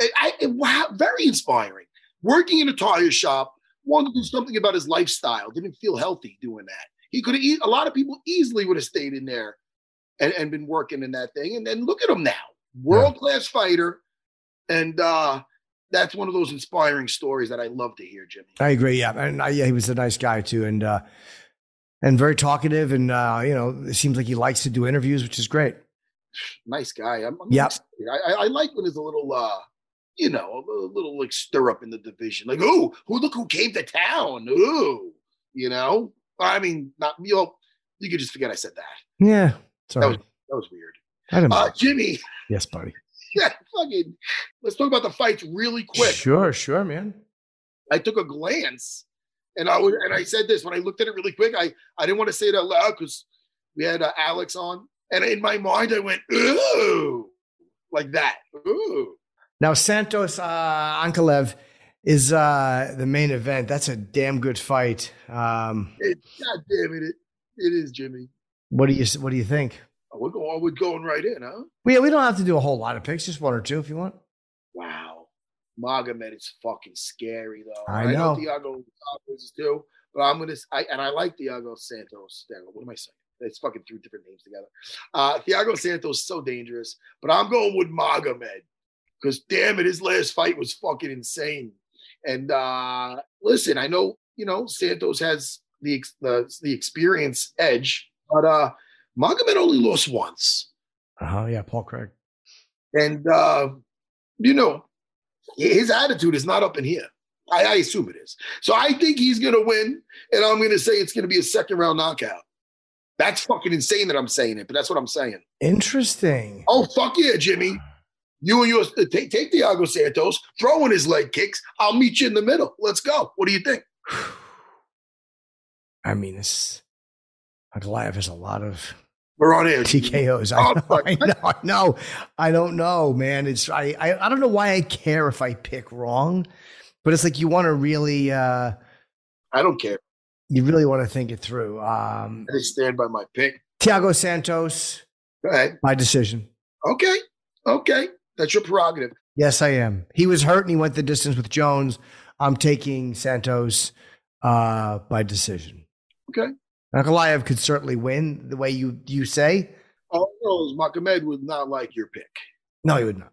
I, I wow, very inspiring. Working in a tire shop, wanted to do something about his lifestyle. Didn't feel healthy doing that. He could have. A lot of people easily would have stayed in there and, and been working in that thing. And then look at him now, world class fighter, and uh, that's one of those inspiring stories that I love to hear, Jimmy. I agree. Yeah, and I, yeah, he was a nice guy too, and uh, and very talkative, and uh, you know, it seems like he likes to do interviews, which is great. nice guy. I'm, I'm Yep. I, I, like when there's a little, uh, you know, a little, like stir up in the division. Like, oh, who look who came to town? Ooh, you know. I mean, not you know, you could just forget I said that. Yeah, That sorry. was that was weird. I didn't Uh, Jimmy, yes, buddy. yeah, fucking. Let's talk about the fights really quick. Sure, sure, man. I took a glance, and I was, and I said this when I looked at it really quick. I I didn't want to say it out loud because we had uh, Alex on, and in my mind I went ooh, like that. Ooh. Now Santos uh, Ankalaev is uh, the main event. That's a damn good fight. Um, It, God damn it, it, it is Jimmy. what do you What do you think? We're going, we're going right in, huh? Well, yeah, we don't have to do a whole lot of picks, just one or two if you want. Wow. Magomed is fucking scary though. I know. Thiago Santos is too, but I'm gonna I and I like Thiago Santos. What am I saying? It's fucking three different names together. Uh Thiago Santos is so dangerous, but I'm going with Magomed because damn it, his last fight was fucking insane. And uh listen, I know you know Santos has the the, the experience edge, but uh Magomed only lost once. Uh huh. Yeah, Paul Craig. And uh, you know, his attitude is not up in here. I, I assume it is. So I think he's gonna win, and I'm gonna say it's gonna be a second round knockout. That's fucking insane that I'm saying it, but that's what I'm saying. Interesting. Oh fuck yeah, Jimmy. You and yours uh, take take Thiago Santos, throw in his leg kicks. I'll meet you in the middle. Let's go. What do you think? I mean, this Goliath has a lot of We're on air. TKOs. I Oh, know. I know, I know. I don't know, man. It's I, I I don't know why I care if I pick wrong, but it's like you want to really uh I don't care. you really want to think it through. Um I stand by my pick. Thiago Santos Go ahead. My decision. Okay. Okay. That's your prerogative. Yes, I am. He was hurt and he went the distance with Jones. I'm taking Santos uh by decision. Okay. Ankalaev could certainly win the way you you say. Oh no, Magomed would not like your pick. No, he would not.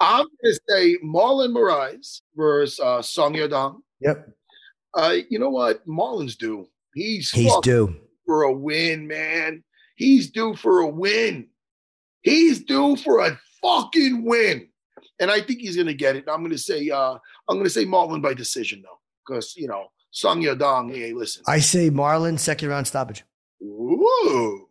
I'm going to say Marlon Moraes versus uh, Song Yadong. Yep. Uh, you know what? Marlon's due. He's He's due. for a win, man. He's due for a win. He's due for a fucking win. And I think he's gonna get it. I'm gonna say uh I'm gonna say Marlon by decision though. Because you know, Song Yadong, hey, listen. I say Marlon second round stoppage. Ooh.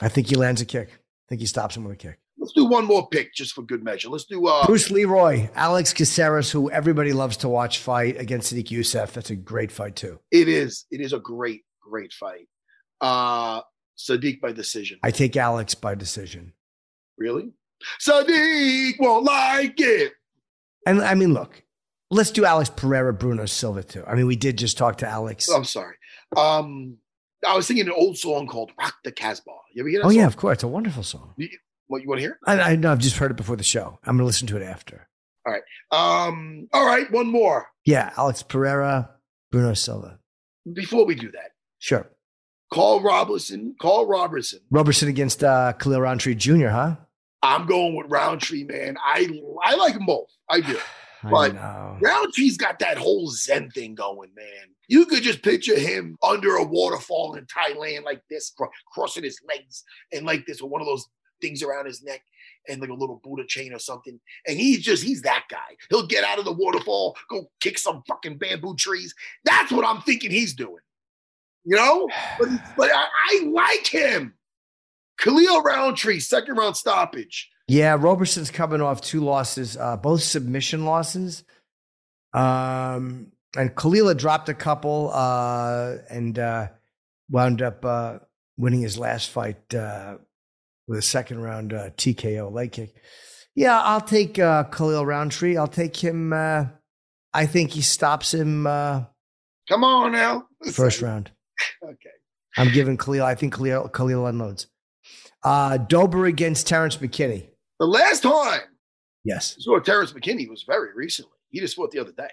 I think he lands a kick. I think he stops him with a kick. Let's do one more pick just for good measure. Let's do uh Bruce Leroy, Alex Caceres, who everybody loves to watch fight against Sodiq Yusuff. That's a great fight too. it is it is a great, great fight. Uh Sodiq by decision. I take Alex by decision. Really? Sodiq won't like it. And I mean, look, let's do Alex Pereira, Bruno Silva too. I mean, we did just talk to Alex. I'm sorry. Um, I was singing an old song called "Rock the Casbah." You ever hear that? Oh yeah, of course, it's a wonderful song. You- What you want to hear? I, I know. I've just heard it before the show. I'm gonna listen to it after. All right. Um. All right. One more Yeah, Alex Pereira, Bruno Silva. before we do that. Sure. Karl Roberson. Karl Roberson. Roberson against uh, Khalil Rountree Jr. Huh? I'm going with Rountree, man. I I like them both. I do. But. Rountree's got that whole Zen thing going, man. You could just picture him under a waterfall in Thailand like this, cro- crossing his legs and like this with one of those things around his neck and like a little Buddha chain or something. And he's just, he's that guy. He'll get out of the waterfall, go kick some fucking bamboo trees. That's what I'm thinking he's doing. You know? But, but I, I like him. Khalil Rountree, second round stoppage. Yeah, Roberson's coming off two losses, uh, both submission losses. Um, and Khalil had dropped a couple uh, and uh, wound up uh, winning his last fight uh, with a second round uh, TKO leg kick. Yeah, I'll take uh, Khalil Rountree. I'll take him. Uh, I think he stops him uh, Come on now. first round. Okay. I'm giving Khalil. I think Khalil, Khalil unloads. Uh, Dober against Terrence McKinney. The last time Yes. Saw Terrence McKinney was very recently. He just fought the other day.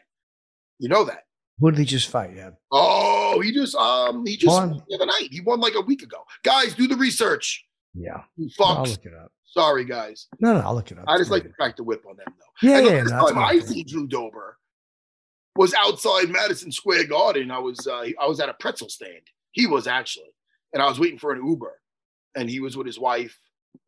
You know that. Who did he just fight? Yeah. Oh, he just um he just Won. the other night. He won like a week ago. Guys, do the research. Yeah. You I'll look it up. Sorry, guys. No, no, I'll look it up. I just like to crack the whip on them though. Yeah, and the yeah, no, time I see Drew Dober was outside Madison Square Garden. I was uh, I was at a pretzel stand. He was actually, and I was waiting for an Uber, and he was with his wife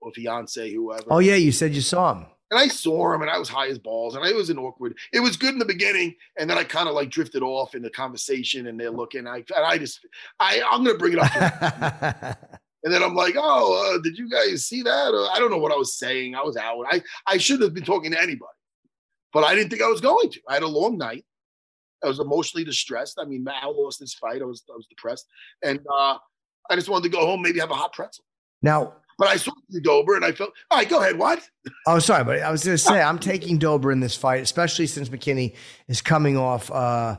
or fiance, whoever. Oh yeah, you said you saw him. And I saw him and I was high as balls and I was in awkward. It was good in the beginning. And then I kind of like drifted off in the conversation and they're looking. I, and I just, I, I'm going to bring it up. and then I'm like, oh, uh, did you guys see that? Or, I don't know what I was saying. I was out. I, I shouldn't have been talking to anybody, but I didn't think I was going to. I had a long night. I was emotionally distressed. I mean, Mal lost his fight. I was, I was depressed. And uh, I just wanted to go home, maybe have a hot pretzel. Now, But I saw Drew Dober and I felt, all right, go ahead. What? oh sorry, but I was going to say I'm taking Dober in this fight, especially since McKinney is coming off uh,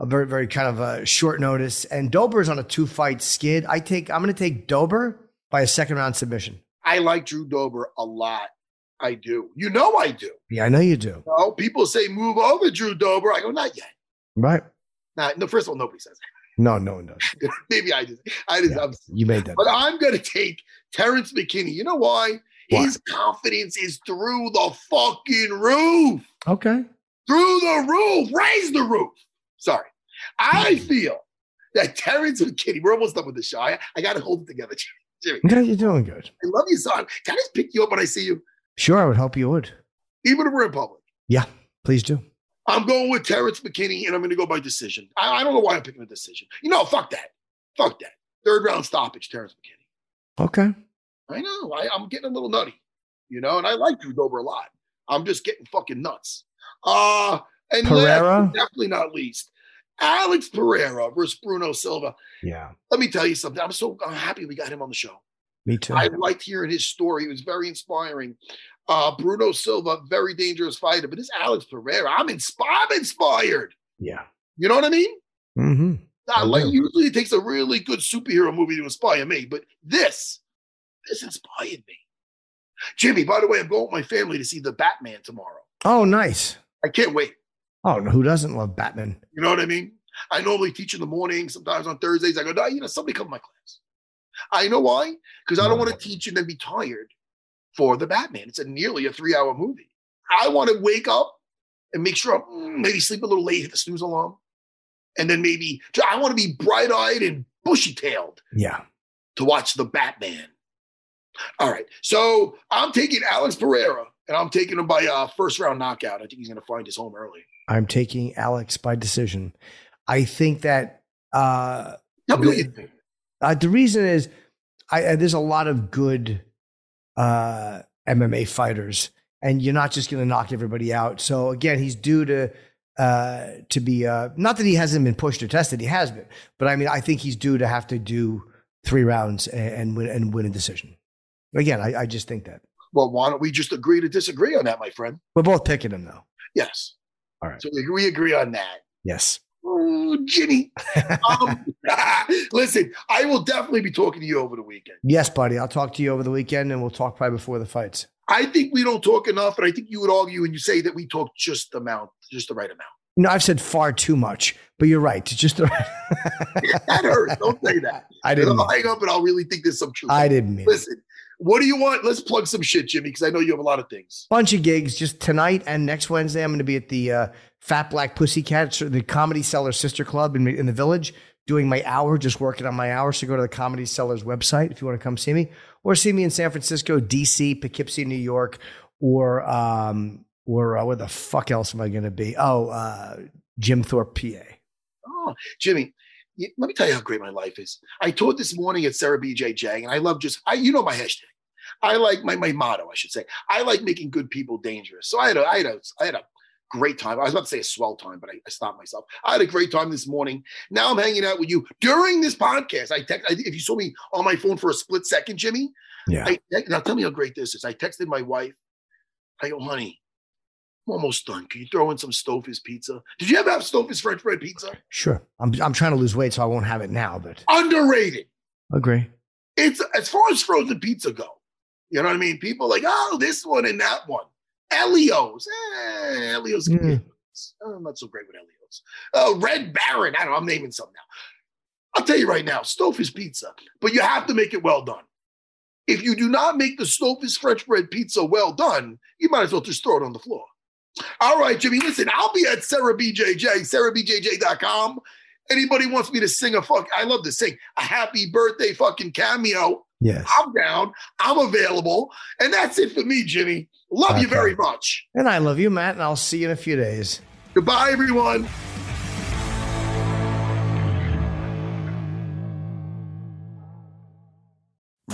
a very, very kind of a short notice, and Dober is on a two fight skid. I take I'm going to take Dober by a second round submission. I like Drew Dober a lot. I do. You know I do. Yeah, I know you do. You know, people say move over Drew Dober. I go, not yet. Right? Not, no, first of all, nobody says No, no one does. Maybe I just, I just, I'm, You made that. but I'm going to take Terrence McKinney. You know why? His confidence is through the fucking roof. Okay. Through the roof. Raise the roof. Sorry. I mm. feel that Terrence McKinney, we're almost done with the show. I, I got to hold it together, Jimmy. You're doing good. I love you, son. Can I just pick you up when I see you? Sure, I would hope you would. Even if we're in public. Yeah, please do. I'm going with Terrence McKinney, and I'm going to go by decision. I, I don't know why I'm picking a decision. You know, fuck that. Fuck that. Third round stoppage, Terrence McKinney. Okay. I know. I, I'm getting a little nutty, you know, and I like Drew Dober a lot. I'm just getting fucking nuts. Uh, and Pereira? last, definitely not least, Alex Pereira versus Bruno Silva. Yeah. Let me tell you something. I'm so I'm happy we got him on the show. Me too. I liked hearing his story. It was very inspiring. Uh, Bruno Silva, very dangerous fighter, but this Alex Pereira, I'm inspired. I'm inspired. yeah. You know what I mean? Mm-hmm. I I like, usually it takes a really good superhero movie to inspire me, but this, this inspired me. Jimmy, by the way, I'm going with my family to see the Batman tomorrow. Oh, nice. I can't wait. Oh, no, who doesn't love Batman? You know what I mean? I normally teach in the morning. Sometimes on Thursdays, I go, no, you know, somebody come to my class. I know why? Because I don't want to teach and then be tired for the Batman. It's a nearly a three hour movie. I want to wake up and make sure I'm mm, maybe sleep a little late, hit the snooze alarm. And then maybe I want to be bright eyed and bushy tailed Yeah. to watch the Batman. All right. So I'm taking Alex Pereira and I'm taking him by uh, first round knockout. I think he's going to find his home early. I'm taking Alex by decision. I think that uh, Tell me what you think. uh, the reason is I, uh, there's a lot of good uh, MMA fighters, and you're not just going to knock everybody out. So again, he's due to uh, to be uh, not that he hasn't been pushed or tested, he has been, but I mean, I think he's due to have to do three rounds and, and win and win a decision. Again, I, I just think that Well, why don't we just agree to disagree on that, my friend? we're both picking him though. Yes. All right. So we, we agree on that. Yes. Oh, Ginny. um, listen, I will definitely be talking to you over the weekend. Yes, buddy. I'll talk to you over the weekend, and we'll talk probably before the fights. I think we don't talk enough, and I think you would argue and you say that we talk just the amount, just the right amount. No, I've said far too much, but you're right. It's just that hurts. Don't say that. I didn't I'll hang up and I'll really think there's some truth. I didn't mean it. Listen, what do you want? Let's plug some shit, Jimmy, because I know you have a lot of things. bunch of gigs just tonight and next Wednesday. I'm going to be at the uh, Fat Black Pussycat, or the Comedy Cellar Sister Club in, in the Village, doing my hour, just working on my hours. So go to the Comedy Cellar's website if you want to come see me, or see me in San Francisco, DC, Poughkeepsie, New York, or um, or uh, where the fuck else am I going to be? Oh, uh, Jim Thorpe, PA. Oh, Jimmy, let me tell you how great my life is. I taught this morning at Serra BJJ, and I love just, I, you know my hashtag. I like my, my motto, I should say. I like making good people dangerous. So I had a, I had a, I had a great time. I was about to say a swell time, but I, I stopped myself. I had a great time this morning. Now I'm hanging out with you during this podcast. I text, I, if you saw me on my phone for a split second, Jimmy, Yeah. I, now tell me how great this is. I texted my wife. I go, oh, honey, I'm almost done. Can you throw in some Stouffer's pizza? Did you ever have Stouffer's French bread pizza? Sure. I'm, I'm trying to lose weight, so I won't have it now, but Underrated. agree. It's as far as frozen pizza go. You know what I mean? People like, oh, this one and that one. Elio's. Eh, Elio's. Mm. I'm not so great with Elio's. Uh, Red Baron. I don't know. I'm naming some now. I'll tell you right now, Stouffer's pizza, but you have to make it well done. If you do not make the Stouffer's French bread pizza well done, you might as well just throw it on the floor. All right, Jimmy, listen, I'll be at Serra BJJ, serrabjj.com. Anybody wants me to sing a fuck, I love to sing a happy birthday fucking cameo. Yes. I'm down. I'm available. And that's it for me, Jimmy. Love you very much. And I love you, Matt, and I'll see you in a few days. Goodbye, everyone.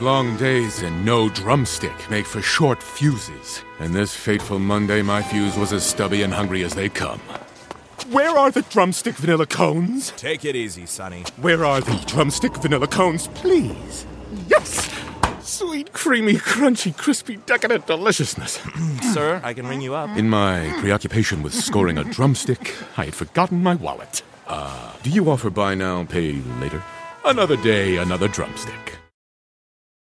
Long days and no drumstick make for short fuses. And this fateful Monday, my fuse was as stubby and hungry as they come. Where are the drumstick vanilla cones? Take it easy, Sonny. Where are the drumstick vanilla cones, please? Yes! Sweet, creamy, crunchy, crispy, decadent deliciousness. Sir, I can ring you up. In my preoccupation with scoring a drumstick, I had forgotten my wallet. Uh, do you offer buy now, pay later? Another day, another drumstick.